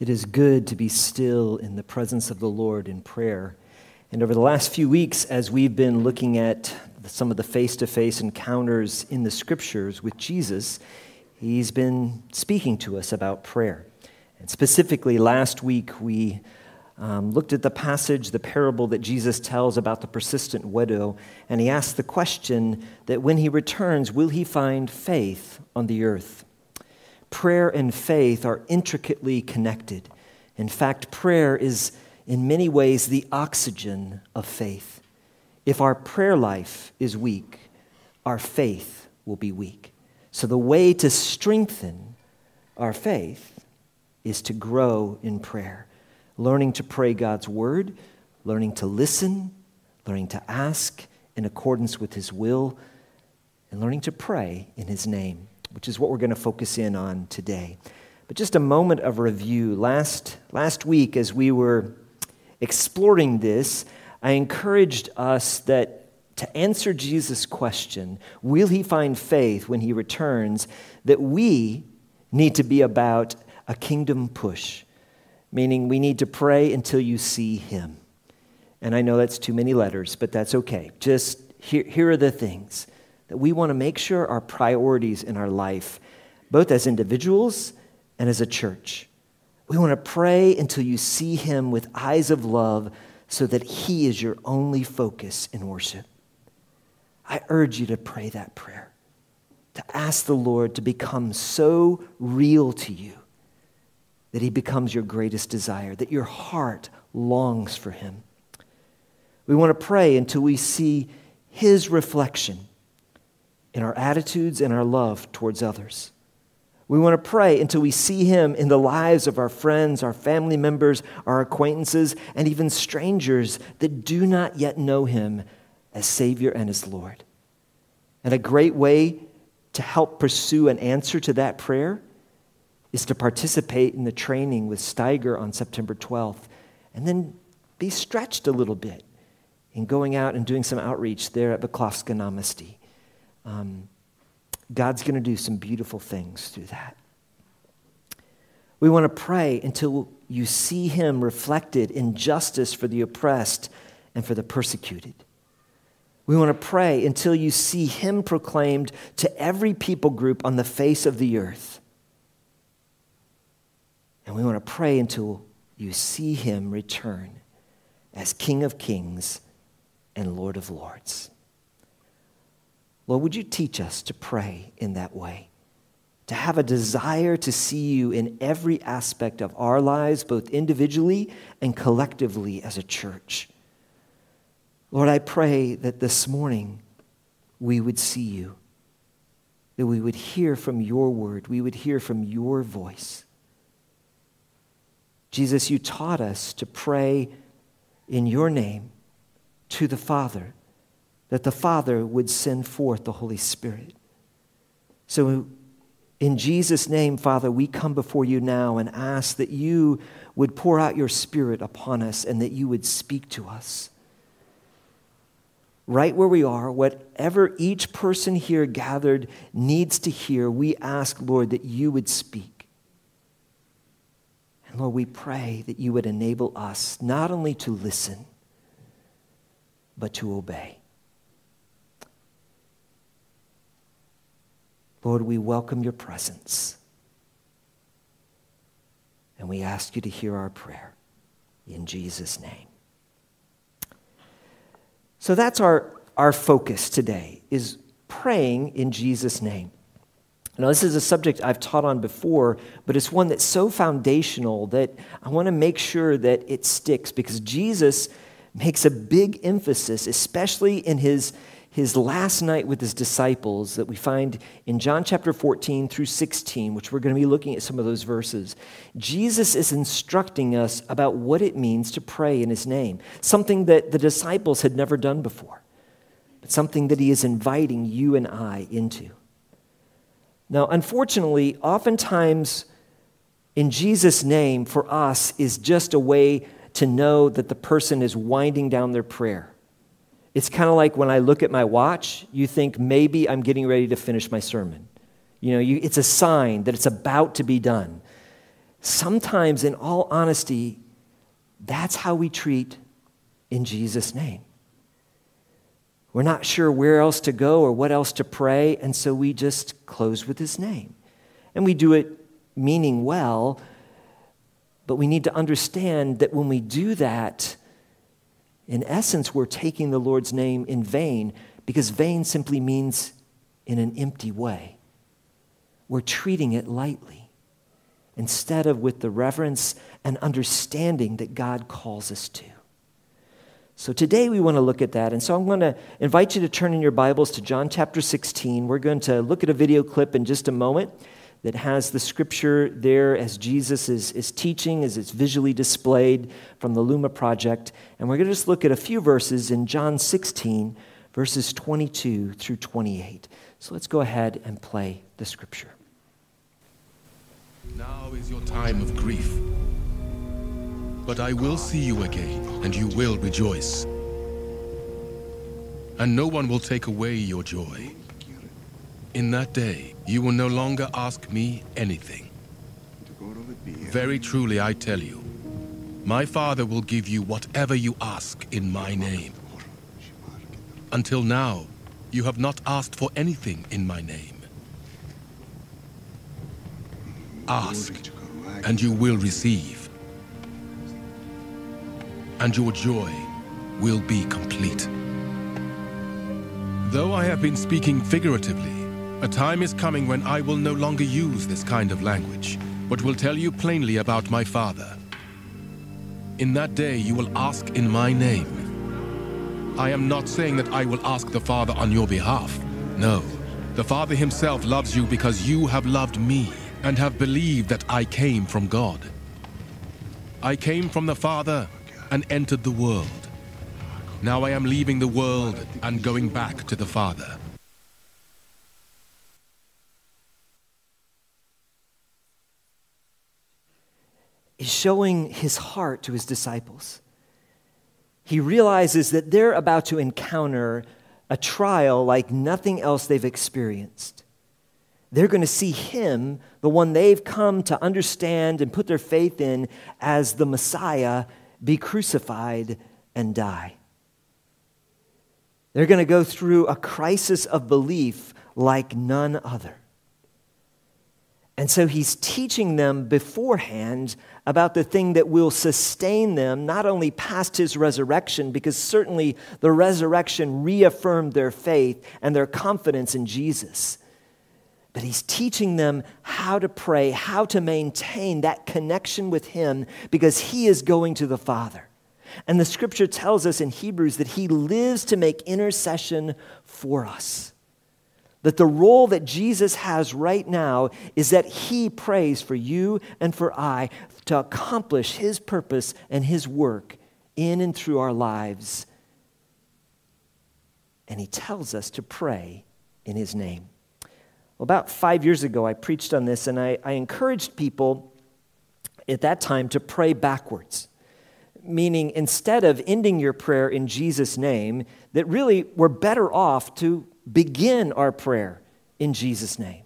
It is good to be still in the presence of the Lord in prayer. And over the last few weeks, as we've been looking at some of the face to face encounters in the scriptures with Jesus, he's been speaking to us about prayer. And specifically, last week, we um, looked at the passage, the parable that Jesus tells about the persistent widow, and he asked the question that when he returns, will he find faith on the earth? Prayer and faith are intricately connected. In fact, prayer is in many ways the oxygen of faith. If our prayer life is weak, our faith will be weak. So, the way to strengthen our faith is to grow in prayer, learning to pray God's word, learning to listen, learning to ask in accordance with his will, and learning to pray in his name which is what we're going to focus in on today. But just a moment of review. Last, last week, as we were exploring this, I encouraged us that to answer Jesus' question, will he find faith when he returns, that we need to be about a kingdom push, meaning we need to pray until you see him. And I know that's too many letters, but that's okay. Just here, here are the things that we want to make sure our priorities in our life, both as individuals and as a church. We want to pray until you see Him with eyes of love so that He is your only focus in worship. I urge you to pray that prayer, to ask the Lord to become so real to you that He becomes your greatest desire, that your heart longs for Him. We want to pray until we see His reflection in our attitudes and our love towards others. We want to pray until we see Him in the lives of our friends, our family members, our acquaintances, and even strangers that do not yet know Him as Savior and as Lord. And a great way to help pursue an answer to that prayer is to participate in the training with Steiger on September 12th, and then be stretched a little bit in going out and doing some outreach there at Václavské náměstí um, God's going to do some beautiful things through that. We want to pray until you see Him reflected in justice for the oppressed and for the persecuted. We want to pray until you see Him proclaimed to every people group on the face of the earth. And we want to pray until you see Him return as King of Kings and Lord of Lords. Lord, would you teach us to pray in that way? To have a desire to see you in every aspect of our lives, both individually and collectively as a church. Lord, I pray that this morning we would see you, that we would hear from your word, we would hear from your voice. Jesus, you taught us to pray in your name to the Father that the Father would send forth the Holy Spirit. So, in Jesus' name, Father, we come before you now and ask that you would pour out your Spirit upon us and that you would speak to us. Right where we are, whatever each person here gathered needs to hear, we ask, Lord, that you would speak. And Lord, we pray that you would enable us not only to listen, but to obey. Lord, we welcome your presence. And we ask you to hear our prayer in Jesus' name. So that's our, our focus today is praying in Jesus' name. Now, this is a subject I've taught on before, but it's one that's so foundational that I want to make sure that it sticks because Jesus makes a big emphasis, especially in his, his last night with his disciples that we find in John chapter 14 through 16, which we're going to be looking at some of those verses, Jesus is instructing us about what it means to pray in his name, something that the disciples had never done before, but something that he is inviting you and I into. Now, unfortunately, oftentimes in Jesus' name for us is just a way to know that the person is winding down their prayer it's kind of like when I look at my watch, you think maybe I'm getting ready to finish my sermon. You know, you, it's a sign that it's about to be done. sometimes, in all honesty, that's how we treat in Jesus' name. We're not sure where else to go or what else to pray, and so we just close with his name. And we do it meaning well, but we need to understand that when we do that, in essence, we're taking the Lord's name in vain because vain simply means in an empty way. We're treating it lightly instead of with the reverence and understanding that God calls us to. So today we want to look at that. And so I'm going to invite you to turn in your Bibles to John chapter 16. We're going to look at a video clip in just a moment that has the scripture there as Jesus is, is teaching, as it's visually displayed from the Lumo Project. And we're going to just look at a few verses in John 16, verses 22 through 28. So let's go ahead and play the scripture. Now is your time of grief. But I will see you again, and you will rejoice. And no one will take away your joy. In that day, you will no longer ask me anything. Very truly, I tell you, my Father will give you whatever you ask in my name. Until now, you have not asked for anything in my name. Ask, and you will receive and your joy will be complete. Though I have been speaking figuratively, a time is coming when I will no longer use this kind of language, but will tell you plainly about my Father. In that day you will ask in my name. I am not saying that I will ask the Father on your behalf. No, the Father himself loves you because you have loved me and have believed that I came from God. I came from the Father and entered the world. Now I am leaving the world and going back to the Father. Is showing his heart to his disciples. He realizes that they're about to encounter a trial like nothing else they've experienced. They're going to see him, the one they've come to understand and put their faith in, as the Messiah be crucified, and die. They're going to go through a crisis of belief like none other. And so he's teaching them beforehand about the thing that will sustain them, not only past his resurrection, because certainly the resurrection reaffirmed their faith and their confidence in Jesus, but he's teaching them how to pray, how to maintain that connection with him because he is going to the Father. And the scripture tells us in Hebrews that he lives to make intercession for us. That the role that Jesus has right now is that he prays for you and for I to accomplish his purpose and his work in and through our lives. And he tells us to pray in his name. Well, about five years ago, I preached on this, and I, I encouraged people at that time to pray backwards. Meaning, instead of ending your prayer in Jesus' name, that really we're better off to begin our prayer in Jesus' name.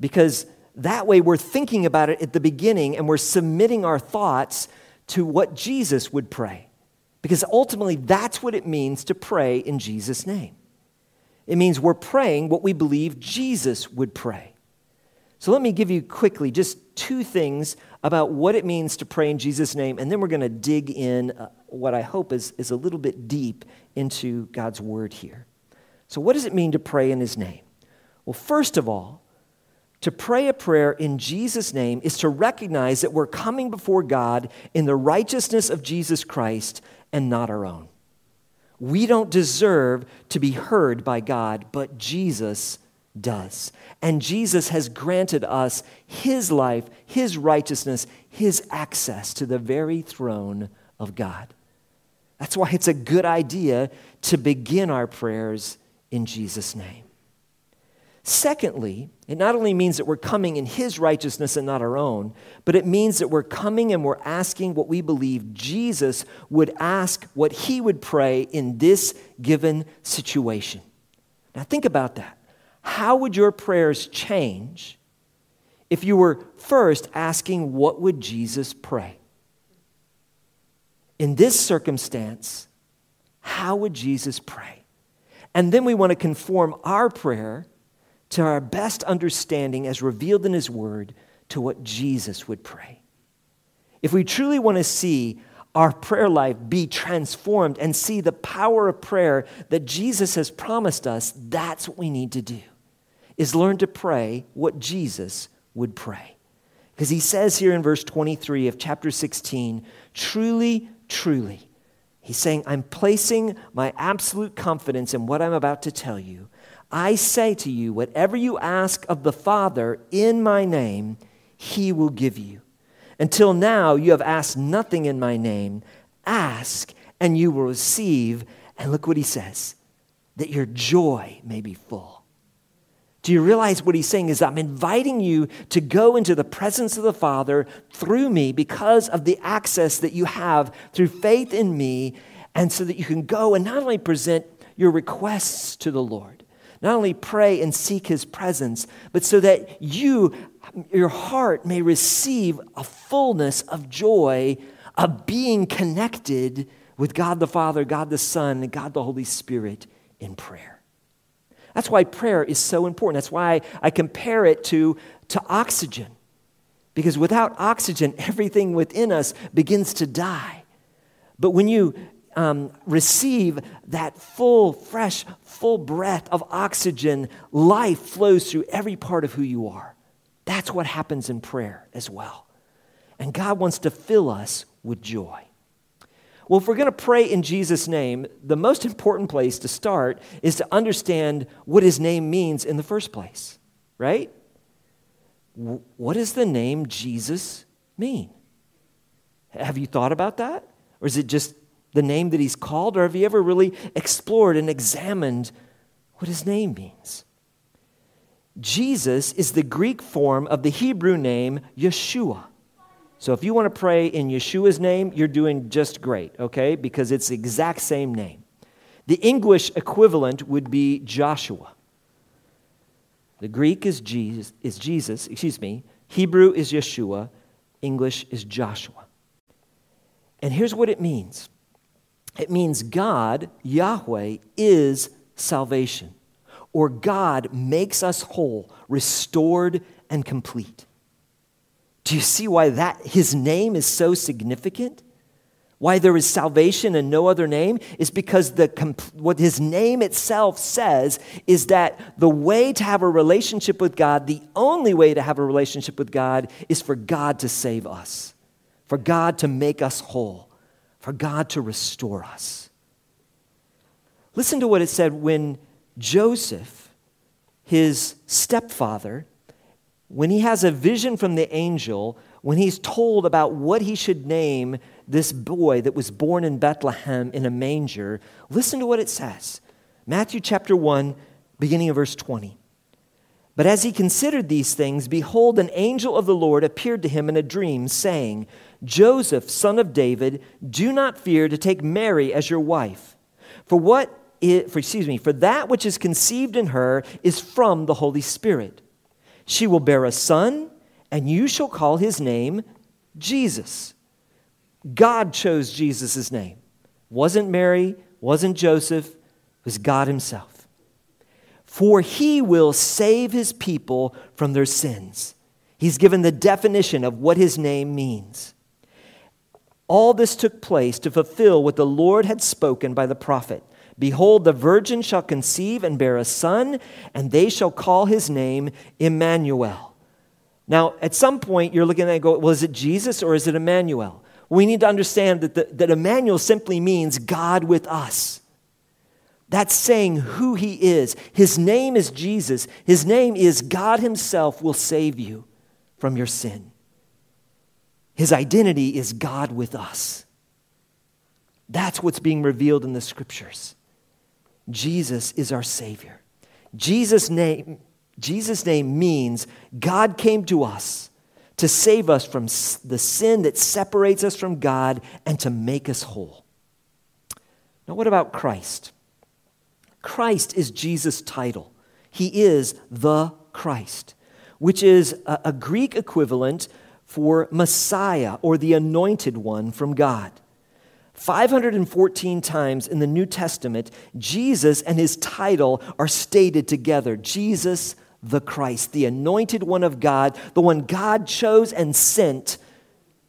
Because that way we're thinking about it at the beginning and we're submitting our thoughts to what Jesus would pray. Because ultimately, that's what it means to pray in Jesus' name. It means we're praying what we believe Jesus would pray. So let me give you quickly just two things about what it means to pray in Jesus' name, and then we're going to dig in uh, what I hope is, is a little bit deep into God's word here. So, what does it mean to pray in his name? Well, first of all, to pray a prayer in Jesus' name is to recognize that we're coming before God in the righteousness of Jesus Christ and not our own. We don't deserve to be heard by God, but Jesus does. And Jesus has granted us his life, his righteousness, his access to the very throne of God. That's why it's a good idea to begin our prayers in Jesus' name. Secondly, it not only means that we're coming in His righteousness and not our own, but it means that we're coming and we're asking what we believe Jesus would ask, what He would pray in this given situation. Now, think about that. How would your prayers change if you were first asking, what would Jesus pray? In this circumstance, how would Jesus pray? And then we want to conform our prayer to our best understanding as revealed in His Word to what Jesus would pray. If we truly want to see our prayer life be transformed and see the power of prayer that Jesus has promised us, that's what we need to do. Is learn to pray what Jesus would pray. Because he says here in verse 23 of chapter 16, truly, truly, he's saying, I'm placing my absolute confidence in what I'm about to tell you. I say to you, whatever you ask of the Father in my name, he will give you. Until now, you have asked nothing in my name. Ask, and you will receive. And look what he says that your joy may be full. Do you realize what he's saying is I'm inviting you to go into the presence of the Father through me because of the access that you have through faith in me, and so that you can go and not only present your requests to the Lord, not only pray and seek his presence, but so that you, your heart, may receive a fullness of joy of being connected with God the Father, God the Son, and God the Holy Spirit in prayer. That's why prayer is so important. That's why I compare it to, to oxygen. Because without oxygen, everything within us begins to die. But when you um, receive that full, fresh, full breath of oxygen, life flows through every part of who you are. That's what happens in prayer as well. And God wants to fill us with joy. Well, if we're going to pray in Jesus' name, the most important place to start is to understand what his name means in the first place, right? What does the name Jesus mean? Have you thought about that? Or is it just the name that he's called? Or have you ever really explored and examined what his name means? Jesus is the Greek form of the Hebrew name Yeshua. So if you want to pray in Yeshua's name, you're doing just great, okay? Because it's the exact same name. The English equivalent would be Joshua. The Greek is Jesus, is Jesus, excuse me. Hebrew is Yeshua. English is Joshua. And here's what it means. It means God, Yahweh, is salvation, or God makes us whole, restored, and complete. Do you see why that his name is so significant? Why there is salvation and no other name is because the, what his name itself says is that the way to have a relationship with God, the only way to have a relationship with God, is for God to save us, for God to make us whole, for God to restore us. Listen to what it said when Joseph, his stepfather, when he has a vision from the angel, when he's told about what he should name this boy that was born in Bethlehem in a manger, listen to what it says. Matthew chapter 1, beginning of verse 20. But as he considered these things, behold, an angel of the Lord appeared to him in a dream, saying, Joseph, son of David, do not fear to take Mary as your wife. For what is, for, excuse me, for that which is conceived in her is from the Holy Spirit. She will bear a son, and you shall call his name Jesus. God chose Jesus' name. Wasn't Mary, wasn't Joseph, it was God Himself. For He will save His people from their sins. He's given the definition of what His name means. All this took place to fulfill what the Lord had spoken by the prophet. Behold, the virgin shall conceive and bear a son, and they shall call his name Emmanuel. Now, at some point, you're looking at it and go, well, is it Jesus or is it Emmanuel? We need to understand that, the, that Emmanuel simply means God with us. That's saying who he is. His name is Jesus. His name is God himself will save you from your sin. His identity is God with us. That's what's being revealed in the scriptures. Jesus is our Savior. Jesus' name, Jesus' name means God came to us to save us from the sin that separates us from God and to make us whole. Now, what about Christ? Christ is Jesus' title. He is the Christ. which is a, a Greek equivalent for Messiah or the anointed one from God. 514 times in the New Testament, Jesus and his title are stated together Jesus the Christ, the anointed one of God, the one God chose and sent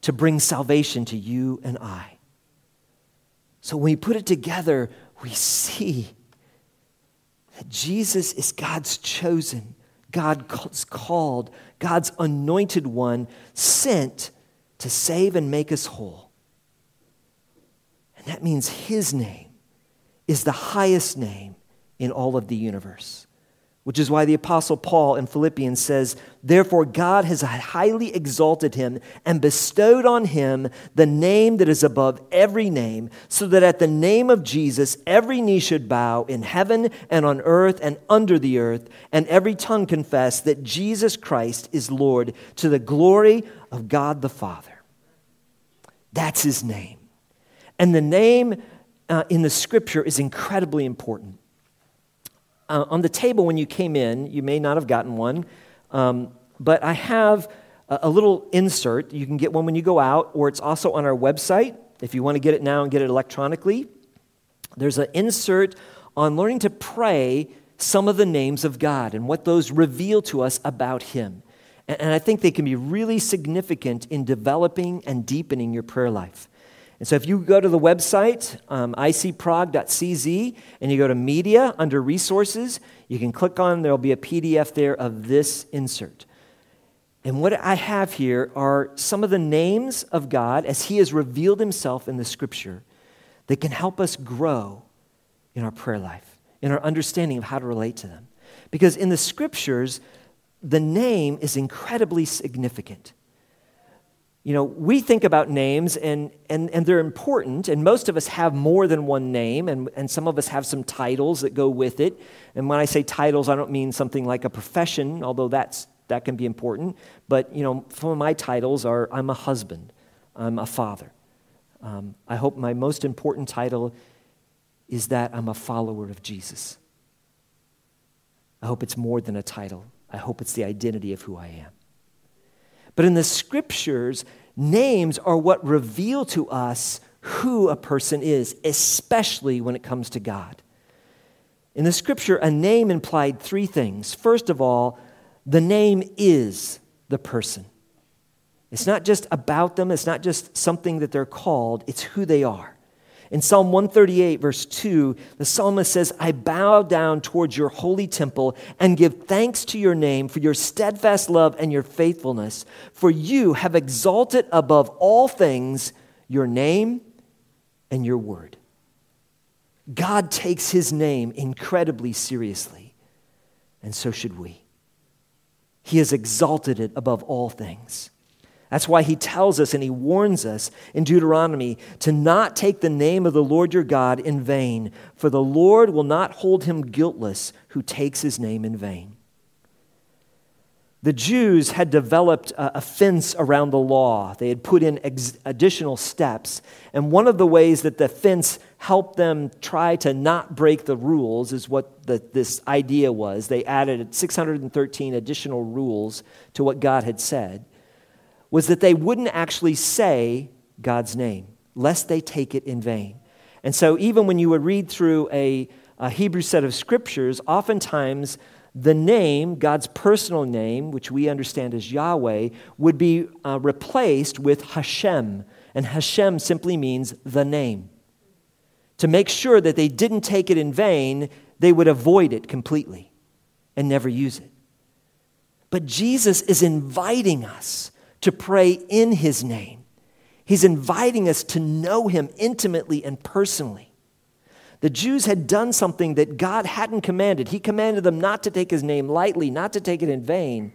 to bring salvation to you and I. So when we put it together, we see that Jesus is God's chosen, God's called, God's anointed one, sent to save and make us whole. And that means his name is the highest name in all of the universe which is why the Apostle Paul in Philippians says, Therefore, God has highly exalted him and bestowed on him the name that is above every name, so that at the name of Jesus every knee should bow in heaven and on earth and under the earth, and every tongue confess that Jesus Christ is Lord to the glory of God the Father. That's his name. And the name uh, in the scripture is incredibly important uh, on the table when you came in, you may not have gotten one, um, but I have a, a little insert. You can get one when you go out, or it's also on our website if you want to get it now and get it electronically. There's an insert on learning to pray some of the names of God and what those reveal to us about Him. And, and I think they can be really significant in developing and deepening your prayer life. And so if you go to the website, um, icprague.cz, and you go to media under resources, you can click on, there'll be a PDF there of this insert. And what I have here are some of the names of God as He has revealed Himself in the scripture that can help us grow in our prayer life, in our understanding of how to relate to them. Because in the scriptures, the name is incredibly significant. You know, we think about names and, and, and they're important, and most of us have more than one name, and, and some of us have some titles that go with it. And when I say titles, I don't mean something like a profession, although that's, that can be important. But, you know, some of my titles are I'm a husband, I'm a father. Um, I hope my most important title is that I'm a follower of Jesus. I hope it's more than a title, I hope it's the identity of who I am. But in the scriptures, names are what reveal to us who a person is, especially when it comes to God. In the scripture, a name implied three things. First of all, the name is the person. It's not just about them, it's not just something that they're called, it's who they are. In Psalm 138, verse 2, the psalmist says, I bow down towards your holy temple and give thanks to your name for your steadfast love and your faithfulness. For you have exalted above all things your name and your word. God takes his name incredibly seriously, and so should we. He has exalted it above all things. That's why he tells us and he warns us in Deuteronomy to not take the name of the Lord your God in vain, for the Lord will not hold him guiltless who takes his name in vain. The Jews had developed a, fence around the law. They had put in ex- additional steps. And one of the ways that the fence helped them try to not break the rules is what the, this idea was. They added 613 additional rules to what God had said was that they wouldn't actually say God's name, lest they take it in vain. And so, even when you would read through a, a Hebrew set of scriptures, oftentimes the name, God's personal name, which we understand as Yahweh, would be uh, replaced with Hashem. And Hashem simply means the name. To make sure that they didn't take it in vain, they would avoid it completely and never use it. But Jesus is inviting us to pray in His name. He's inviting us to know Him intimately and personally. The Jews had done something that God hadn't commanded. He commanded them not to take His name lightly, not to take it in vain,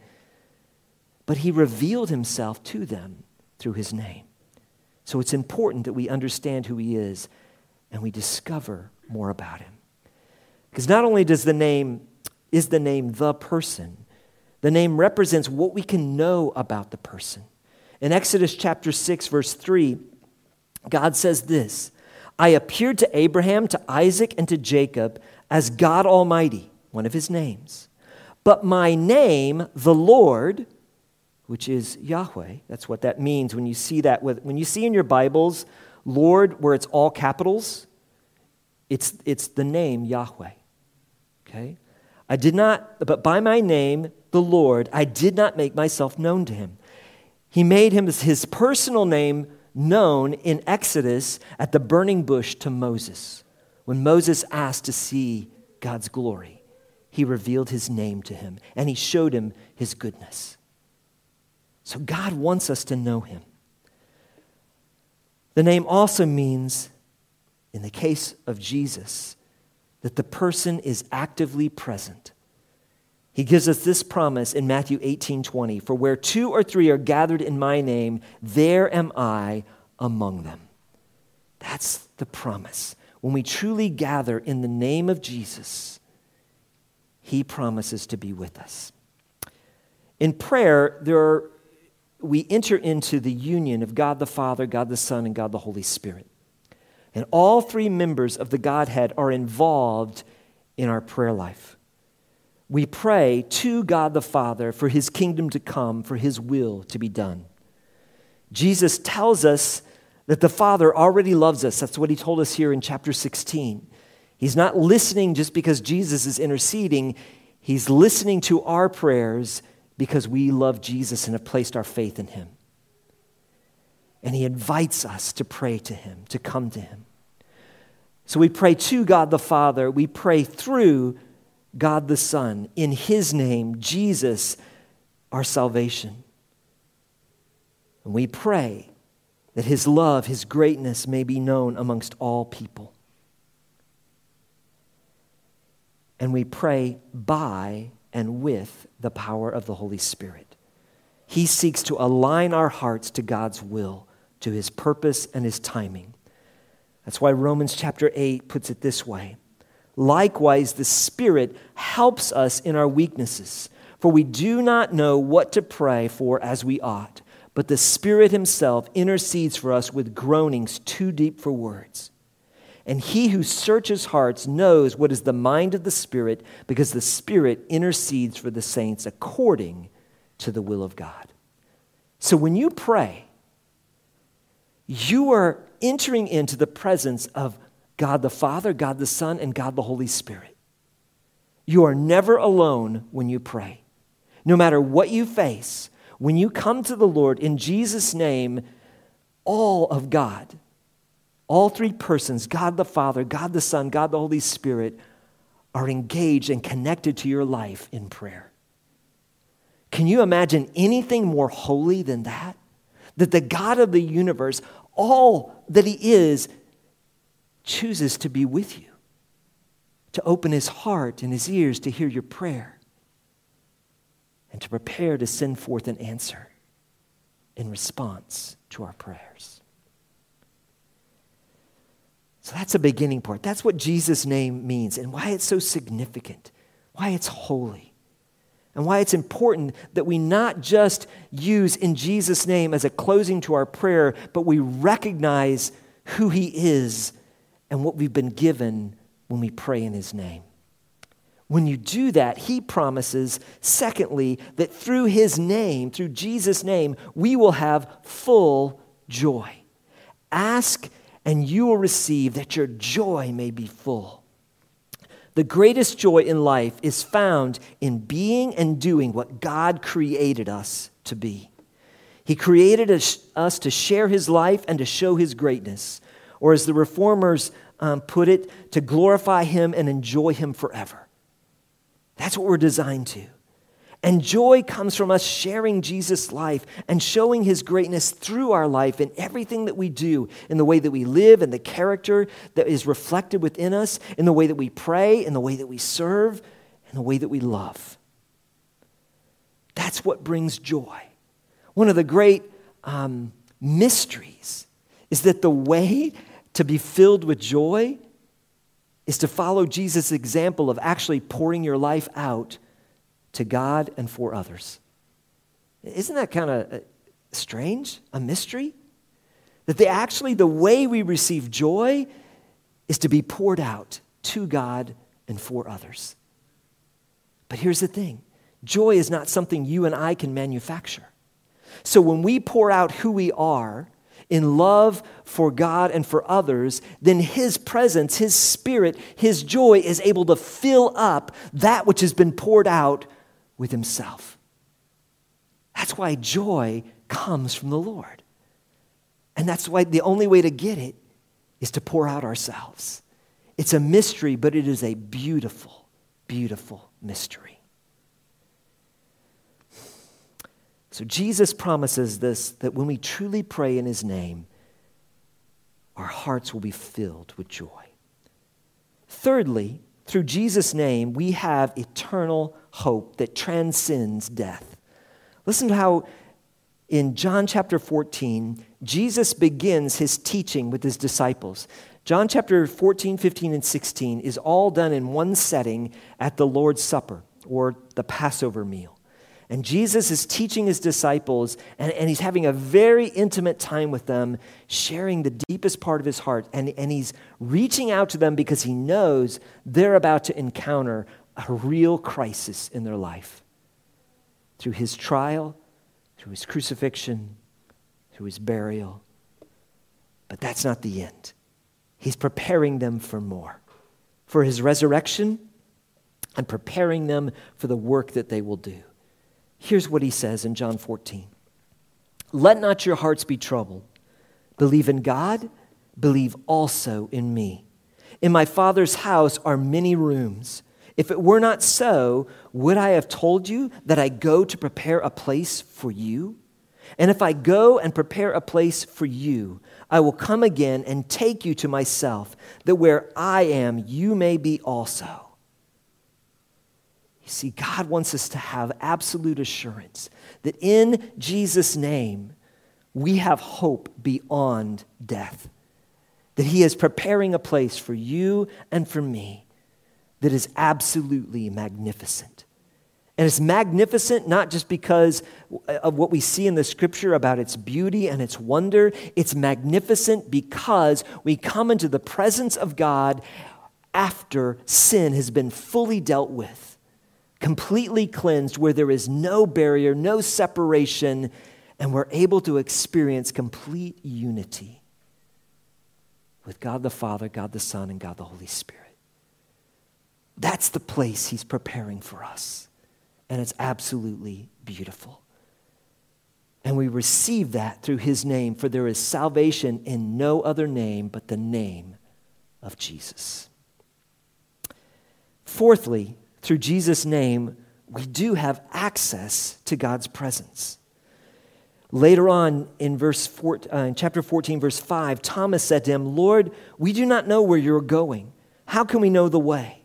but He revealed Himself to them through His name. So it's important that we understand who He is and we discover more about Him. Because not only does the name, is the name the person, the name represents what we can know about the person. In Exodus chapter 6, verse 3, God says this I appeared to Abraham, to Isaac, and to Jacob as God Almighty, one of his names. But my name, the Lord, which is Yahweh, that's what that means when you see that. With, when you see in your Bibles, Lord, where it's all capitals, it's, it's the name Yahweh. Okay? I did not, but by my name, the Lord, I did not make myself known to him. He made him his personal name known in Exodus at the burning bush to Moses. When Moses asked to see God's glory, he revealed his name to him and he showed him his goodness. So God wants us to know him. The name also means, in the case of Jesus, that the person is actively present. He gives us this promise in Matthew 18 20 For where two or three are gathered in my name, there am I among them. That's the promise. When we truly gather in the name of Jesus, he promises to be with us. In prayer, there are, we enter into the union of God the Father, God the Son, and God the Holy Spirit. And all three members of the Godhead are involved in our prayer life we pray to God the Father for his kingdom to come, for his will to be done. Jesus tells us that the Father already loves us. That's what he told us here in chapter 16. He's not listening just because Jesus is interceding, he's listening to our prayers because we love Jesus and have placed our faith in him. And he invites us to pray to him, to come to him. So we pray to God the Father, we pray through God the Son, in His name, Jesus, our salvation. And we pray that His love, His greatness may be known amongst all people. And we pray by and with the power of the Holy Spirit. He seeks to align our hearts to God's will, to His purpose and His timing. That's why Romans chapter 8 puts it this way Likewise, the Spirit helps us in our weaknesses, for we do not know what to pray for as we ought, but the Spirit Himself intercedes for us with groanings too deep for words. And He who searches hearts knows what is the mind of the Spirit, because the Spirit intercedes for the saints according to the will of God. So when you pray, you are entering into the presence of God the Father, God the Son, and God the Holy Spirit. You are never alone when you pray. No matter what you face, when you come to the Lord in Jesus' name, all of God, all three persons, God the Father, God the Son, God the Holy Spirit, are engaged and connected to your life in prayer. Can you imagine anything more holy than that? That the God of the universe, all that He is, chooses to be with you, to open his heart and his ears to hear your prayer, and to prepare to send forth an answer in response to our prayers. So that's a beginning part. That's what Jesus' name means and why it's so significant, why it's holy, and why it's important that we not just use in Jesus' name as a closing to our prayer, but we recognize who he is and what we've been given when we pray in His name. When you do that, He promises, secondly, that through His name, through Jesus' name, we will have full joy. Ask and you will receive that your joy may be full. The greatest joy in life is found in being and doing what God created us to be. He created us to share His life and to show His greatness or as the reformers um, put it, to glorify Him and enjoy Him forever. That's what we're designed to. And joy comes from us sharing Jesus' life and showing his greatness through our life in everything that we do, in the way that we live, in the character that is reflected within us, in the way that we pray, in the way that we serve, in the way that we love. That's what brings joy. One of the great um, mysteries is that the way to be filled with joy is to follow Jesus' example of actually pouring your life out to God and for others. Isn't that kind of uh, strange? A mystery? That they actually, the way we receive joy is to be poured out to God and for others. But here's the thing Joy is not something you and I can manufacture. So when we pour out who we are in love for God and for others, then His presence, His Spirit, His joy is able to fill up that which has been poured out with Himself. That's why joy comes from the Lord. And that's why the only way to get it is to pour out ourselves. It's a mystery, but it is a beautiful, beautiful mystery. So Jesus promises this that when we truly pray in his name, our hearts will be filled with joy. Thirdly, through Jesus' name, we have eternal hope that transcends death. Listen to how in John chapter 14, Jesus begins his teaching with his disciples. John chapter 14, 15, and 16 is all done in one setting at the Lord's Supper or the Passover meal. And Jesus is teaching his disciples, and, and he's having a very intimate time with them, sharing the deepest part of his heart. And, and he's reaching out to them because he knows they're about to encounter a real crisis in their life. Through his trial, through his crucifixion, through his burial. But that's not the end. He's preparing them for more, for his resurrection, and preparing them for the work that they will do. Here's what he says in John 14 Let not your hearts be troubled. Believe in God, believe also in me. In my Father's house are many rooms. If it were not so, would I have told you that I go to prepare a place for you? And if I go and prepare a place for you, I will come again and take you to myself, that where I am, you may be also. You see, God wants us to have absolute assurance that in Jesus' name, we have hope beyond death. That He is preparing a place for you and for me that is absolutely magnificent. And it's magnificent not just because of what we see in the scripture about its beauty and its wonder. It's magnificent because we come into the presence of God after sin has been fully dealt with, completely cleansed, where there is no barrier, no separation, and we're able to experience complete unity with God the Father, God the Son, and God the Holy Spirit. That's the place He's preparing for us. And it's absolutely beautiful. And we receive that through His name, for there is salvation in no other name but the name of Jesus. Fourthly, through Jesus' name, we do have access to God's presence. Later on in verse four, uh, in chapter 14, verse 5, Thomas said to him, Lord, we do not know where you're going. How can we know the way?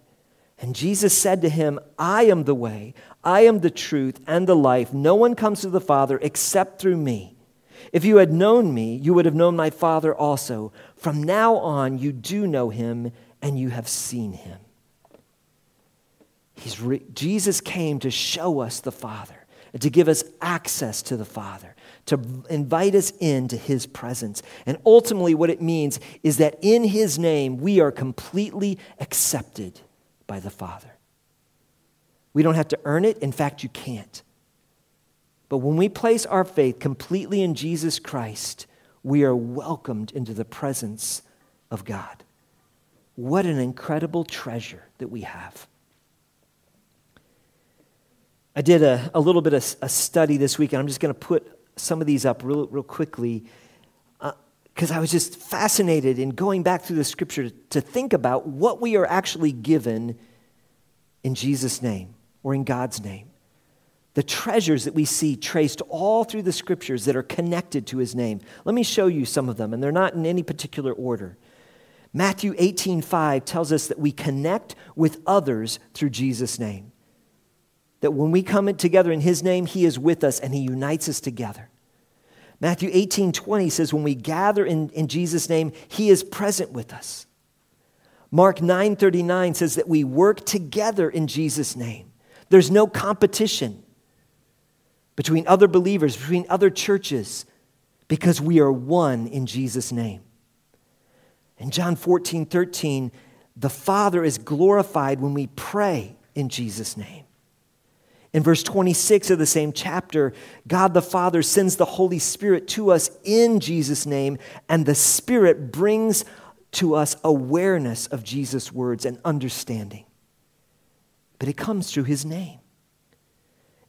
And Jesus said to him, I am the way, I am the truth and the life. No one comes to the Father except through me. If you had known me, you would have known my Father also. From now on, you do know him and you have seen him. He's re- Jesus came to show us the Father to give us access to the Father, to invite us into his presence. And ultimately, what it means is that in his name, we are completely accepted by the Father. We don't have to earn it. In fact, you can't. But when we place our faith completely in Jesus Christ, we are welcomed into the presence of God. What an incredible treasure that we have. I did a, a little bit of a study this week, and I'm just going to put some of these up real, real quickly uh, because I was just fascinated in going back through the scripture to think about what we are actually given in Jesus' name or in God's name. The treasures that we see traced all through the scriptures that are connected to his name. Let me show you some of them, and they're not in any particular order. Matthew 18:5 tells us that we connect with others through Jesus' name. That when we come together in his name, he is with us and he unites us together. Matthew 18 20 says, when we gather in, in Jesus' name, he is present with us. Mark 9 39 says that we work together in Jesus' name. There's no competition between other believers, between other churches, because we are one in Jesus' name. In John 14 13, the Father is glorified when we pray in Jesus' name. In verse 26 of the same chapter, God the Father sends the Holy Spirit to us in Jesus' name, and the Spirit brings to us awareness of Jesus' words and understanding. But it comes through his name.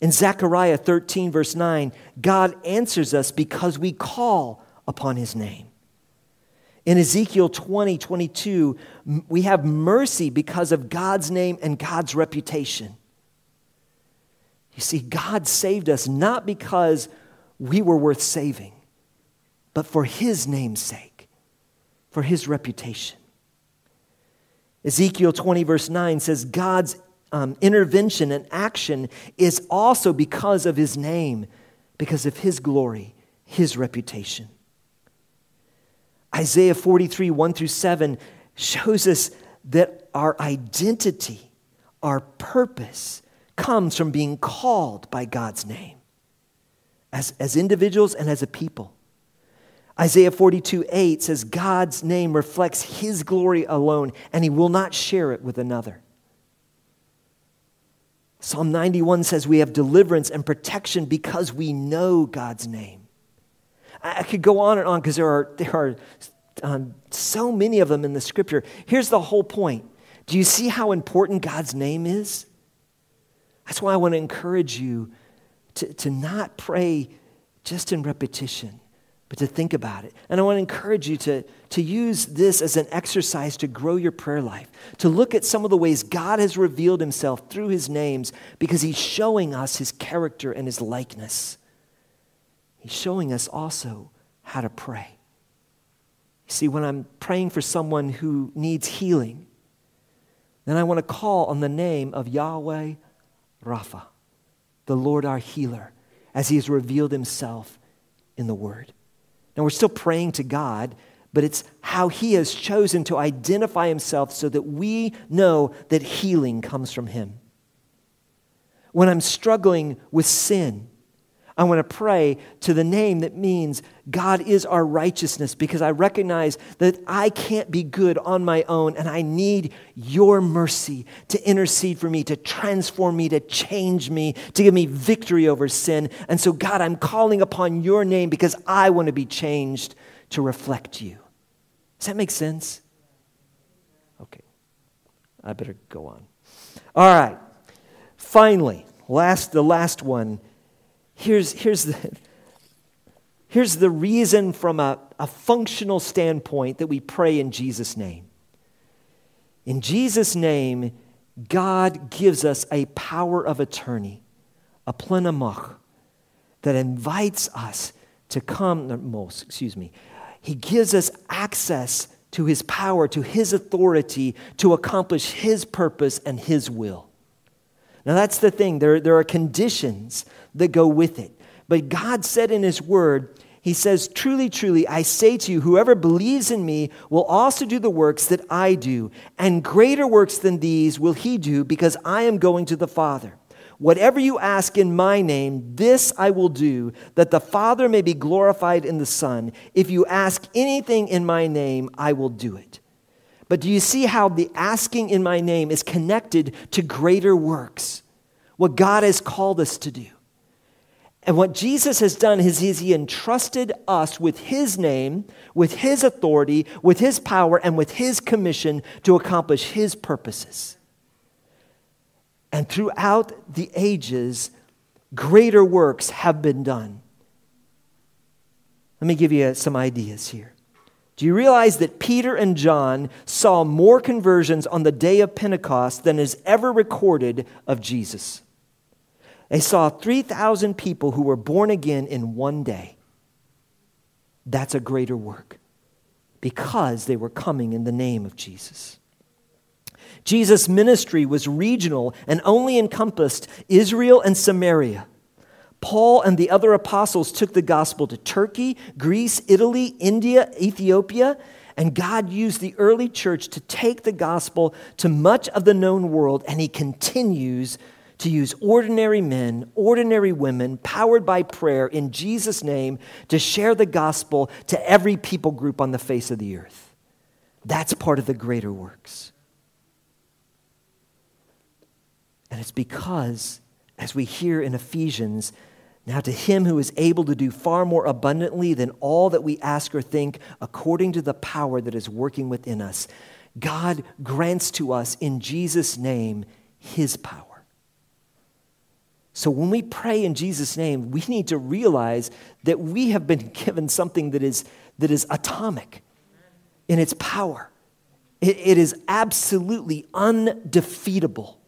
In Zechariah 13, verse 9, God answers us because we call upon his name. In Ezekiel 20, 22, we have mercy because of God's name and God's reputation. You see, God saved us not because we were worth saving, but for His name's sake, for His reputation. Ezekiel 20, verse 9 says, God's um, intervention and action is also because of His name, because of His glory, His reputation. Isaiah 43, 1 through 7 shows us that our identity, our purpose, comes from being called by God's name as, as individuals and as a people. Isaiah 42, 8 says, God's name reflects his glory alone, and he will not share it with another. Psalm 91 says we have deliverance and protection because we know God's name. I could go on and on because there are, there are um, so many of them in the scripture. Here's the whole point Do you see how important God's name is? That's why I want to encourage you to, to not pray just in repetition, but to think about it. And I want to encourage you to, to use this as an exercise to grow your prayer life, to look at some of the ways God has revealed himself through his names because he's showing us his character and his likeness. He's showing us also how to pray. You see, when I'm praying for someone who needs healing, then I want to call on the name of Yahweh Rapha, the Lord our healer, as he has revealed himself in the Word. Now, we're still praying to God, but it's how he has chosen to identify himself so that we know that healing comes from him. When I'm struggling with sin, I want to pray to the name that means God is our righteousness because I recognize that I can't be good on my own and I need your mercy to intercede for me, to transform me, to change me, to give me victory over sin. And so, God, I'm calling upon your name because I want to be changed to reflect you. Does that make sense? Okay. I better go on. All right. Finally, last the last one here's, here's, the, here's the reason from a, a functional standpoint that we pray in Jesus' name. In Jesus' name, God gives us a power of attorney, a plná moc, that invites us to come, most, excuse me, he gives us access to his power, to his authority to accomplish his purpose and his will. Now, that's the thing. There, there are conditions that go with it. But God said in His Word, He says, Truly, truly, I say to you, whoever believes in me will also do the works that I do, and greater works than these will he do, because I am going to the Father. Whatever you ask in my name, this I will do, that the Father may be glorified in the Son. If you ask anything in my name, I will do it. But do you see how the asking in my name is connected to greater works? What God has called us to do. And what Jesus has done is, he entrusted us with his name, with his authority, with his power, and with his commission to accomplish his purposes. And throughout the ages, greater works have been done. Let me give you some ideas here. Do you realize that Peter and John saw more conversions on the day of Pentecost than is ever recorded of Jesus? They saw 3,000 people who were born again in one day. That's a greater work because they were coming in the name of Jesus. Jesus' ministry was regional and only encompassed Israel and Samaria. Paul and the other apostles took the gospel to Turkey, Greece, Italy, India, Ethiopia, and God used the early church to take the gospel to much of the known world, and He continues to use ordinary men, ordinary women, powered by prayer in Jesus' name to share the gospel to every people group on the face of the earth. That's part of the greater works. And it's because as we hear in Ephesians, now to him who is able to do far more abundantly than all that we ask or think, according to the power that is working within us, God grants to us in Jesus' name his power. So when we pray in Jesus' name, we need to realize that we have been given something that is, that is atomic in its power. it, it is absolutely undefeatable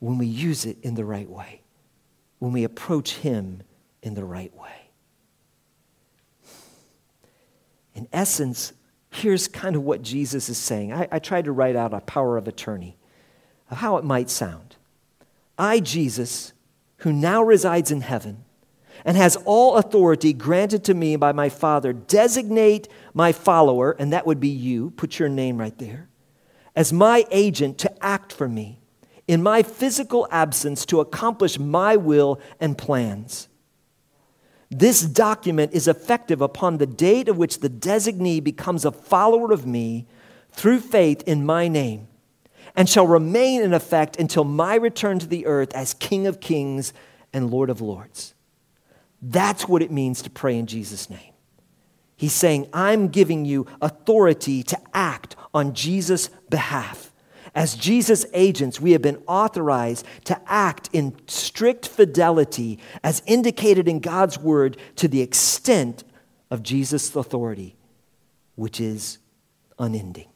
when we use it in the right way, when we approach Him in the right way. In essence, here's kind of what Jesus is saying. I, I tried to write out a power of attorney of how it might sound. I, Jesus, who now resides in heaven and has all authority granted to me by my Father, designate my follower, and that would be you, put your name right there, as my agent to act for me in my physical absence to accomplish my will and plans. This document is effective upon the date of which the designee becomes a follower of me through faith in my name and shall remain in effect until my return to the earth as King of kings and Lord of lords. That's what it means to pray in Jesus' name. He's saying, I'm giving you authority to act on Jesus' behalf. As Jesus' agents, we have been authorized to act in strict fidelity as indicated in God's word to the extent of Jesus' authority, which is unending.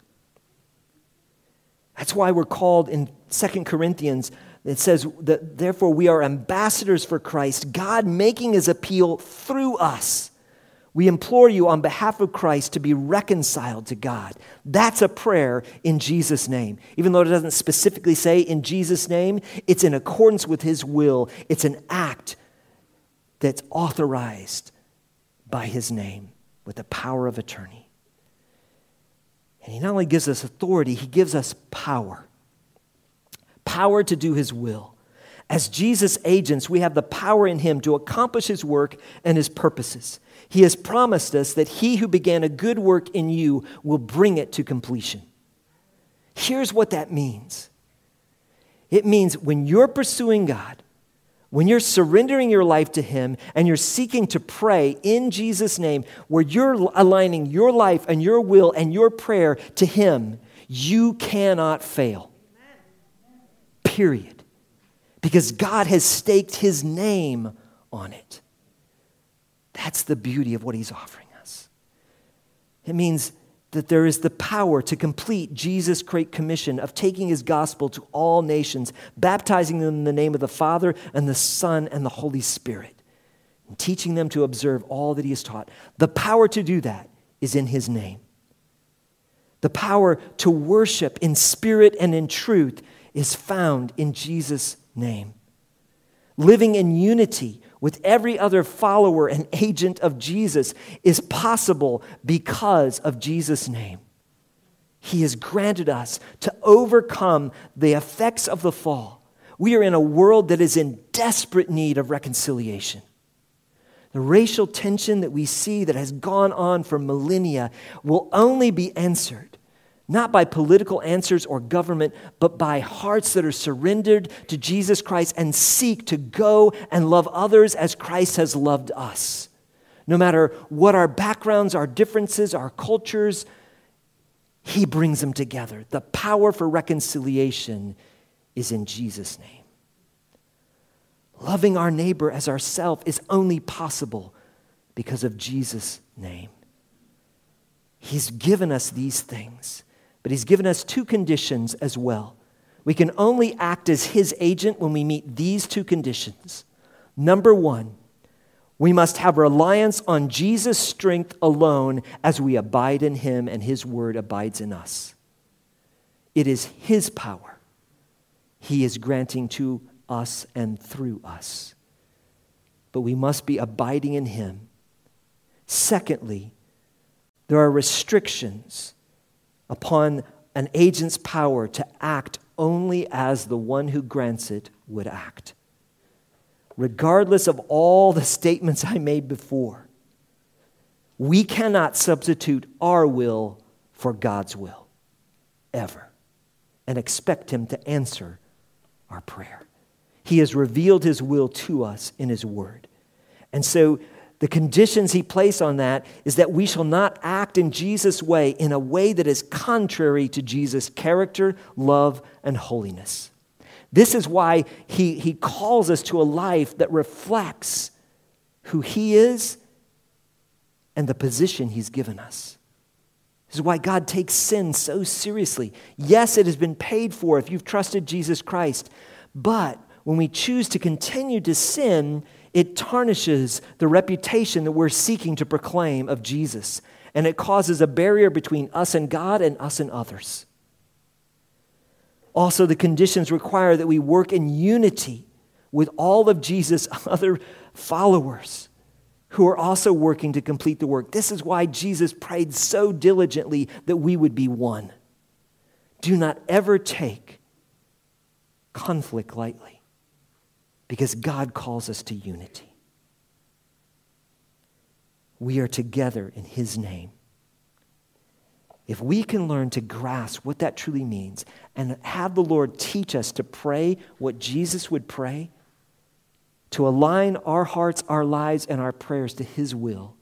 That's why we're called in Second Corinthians, it says that therefore we are ambassadors for Christ, God making his appeal through us. We implore you on behalf of Christ to be reconciled to God. That's a prayer in Jesus' name. Even though it doesn't specifically say in Jesus' name, it's in accordance with his will. It's an act that's authorized by his name with the power of attorney. And he not only gives us authority, he gives us power power to do his will. As Jesus' agents, we have the power in him to accomplish his work and his purposes. He has promised us that he who began a good work in you will bring it to completion. Here's what that means it means when you're pursuing God, when you're surrendering your life to Him and you're seeking to pray in Jesus' name, where you're aligning your life and your will and your prayer to Him, you cannot fail. Period. Because God has staked His name on it. That's the beauty of what He's offering us. It means that there is the power to complete Jesus' great commission of taking his gospel to all nations, baptizing them in the name of the Father and the Son and the Holy Spirit, and teaching them to observe all that he has taught. The power to do that is in his name. The power to worship in spirit and in truth is found in Jesus' name. Living in unity with every other follower and agent of Jesus is possible because of Jesus' name. He has granted us to overcome the effects of the fall. We are in a world that is in desperate need of reconciliation. The racial tension that we see that has gone on for millennia will only be answered not by political answers or government, but by hearts that are surrendered to Jesus Christ and seek to go and love others as Christ has loved us. No matter what our backgrounds, our differences, our cultures, He brings them together. The power for reconciliation is in Jesus' name. Loving our neighbor as ourself is only possible because of Jesus' name. He's given us these things. But he's given us two conditions as well. We can only act as his agent when we meet these two conditions. Number one, we must have reliance on Jesus' strength alone as we abide in him and his word abides in us. It is his power he is granting to us and through us. But we must be abiding in him. Secondly, there are restrictions upon an agent's power to act only as the one who grants it would act. Regardless of all the statements I made before, we cannot substitute our will for God's will, ever, and expect Him to answer our prayer. He has revealed his will to us in his word. And so the conditions he placed on that is that we shall not act in Jesus' way in a way that is contrary to Jesus' character, love, and holiness. This is why he, he calls us to a life that reflects who he is and the position he's given us. This is why God takes sin so seriously. Yes, it has been paid for if you've trusted Jesus Christ, but when we choose to continue to sin, it tarnishes the reputation that we're seeking to proclaim of Jesus. And it causes a barrier between us and God and us and others. Also, the conditions require that we work in unity with all of Jesus' other followers who are also working to complete the work. This is why Jesus prayed so diligently that we would be one. Do not ever take conflict lightly because God calls us to unity. We are together in His name. If we can learn to grasp what that truly means and have the Lord teach us to pray what Jesus would pray, to align our hearts, our lives, and our prayers to His will,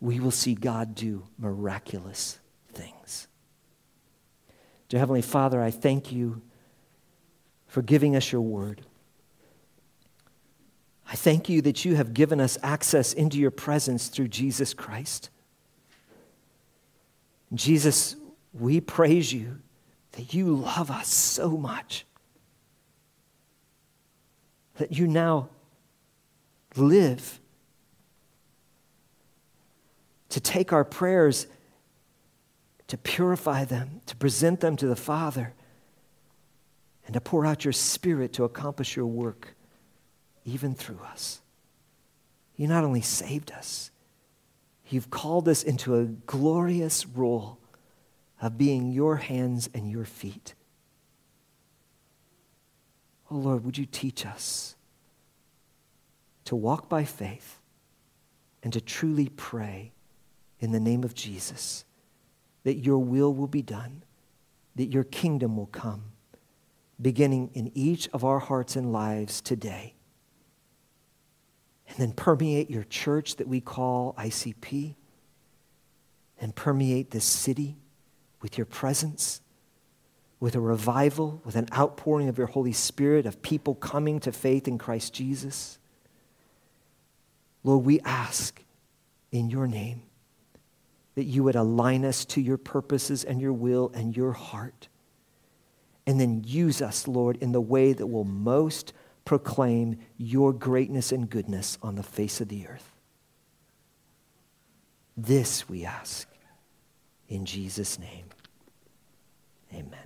we will see God do miraculous things. Dear Heavenly Father, I thank you for giving us your word. I thank you that you have given us access into your presence through Jesus Christ. Jesus, we praise you that you love us so much, that you now live to take our prayers, to purify them, to present them to the Father, and to pour out your Spirit to accomplish your work even through us. You not only saved us, you've called us into a glorious role of being your hands and your feet. Oh Lord, would you teach us to walk by faith and to truly pray in the name of Jesus that your will will be done, that your kingdom will come, beginning in each of our hearts and lives today and then permeate your church that we call ICP, and permeate this city with your presence, with a revival, with an outpouring of your Holy Spirit, of people coming to faith in Christ Jesus. Lord, we ask in your name that you would align us to your purposes and your will and your heart. And then use us, Lord, in the way that will most proclaim your greatness and goodness on the face of the earth. This we ask in Jesus' name. Amen.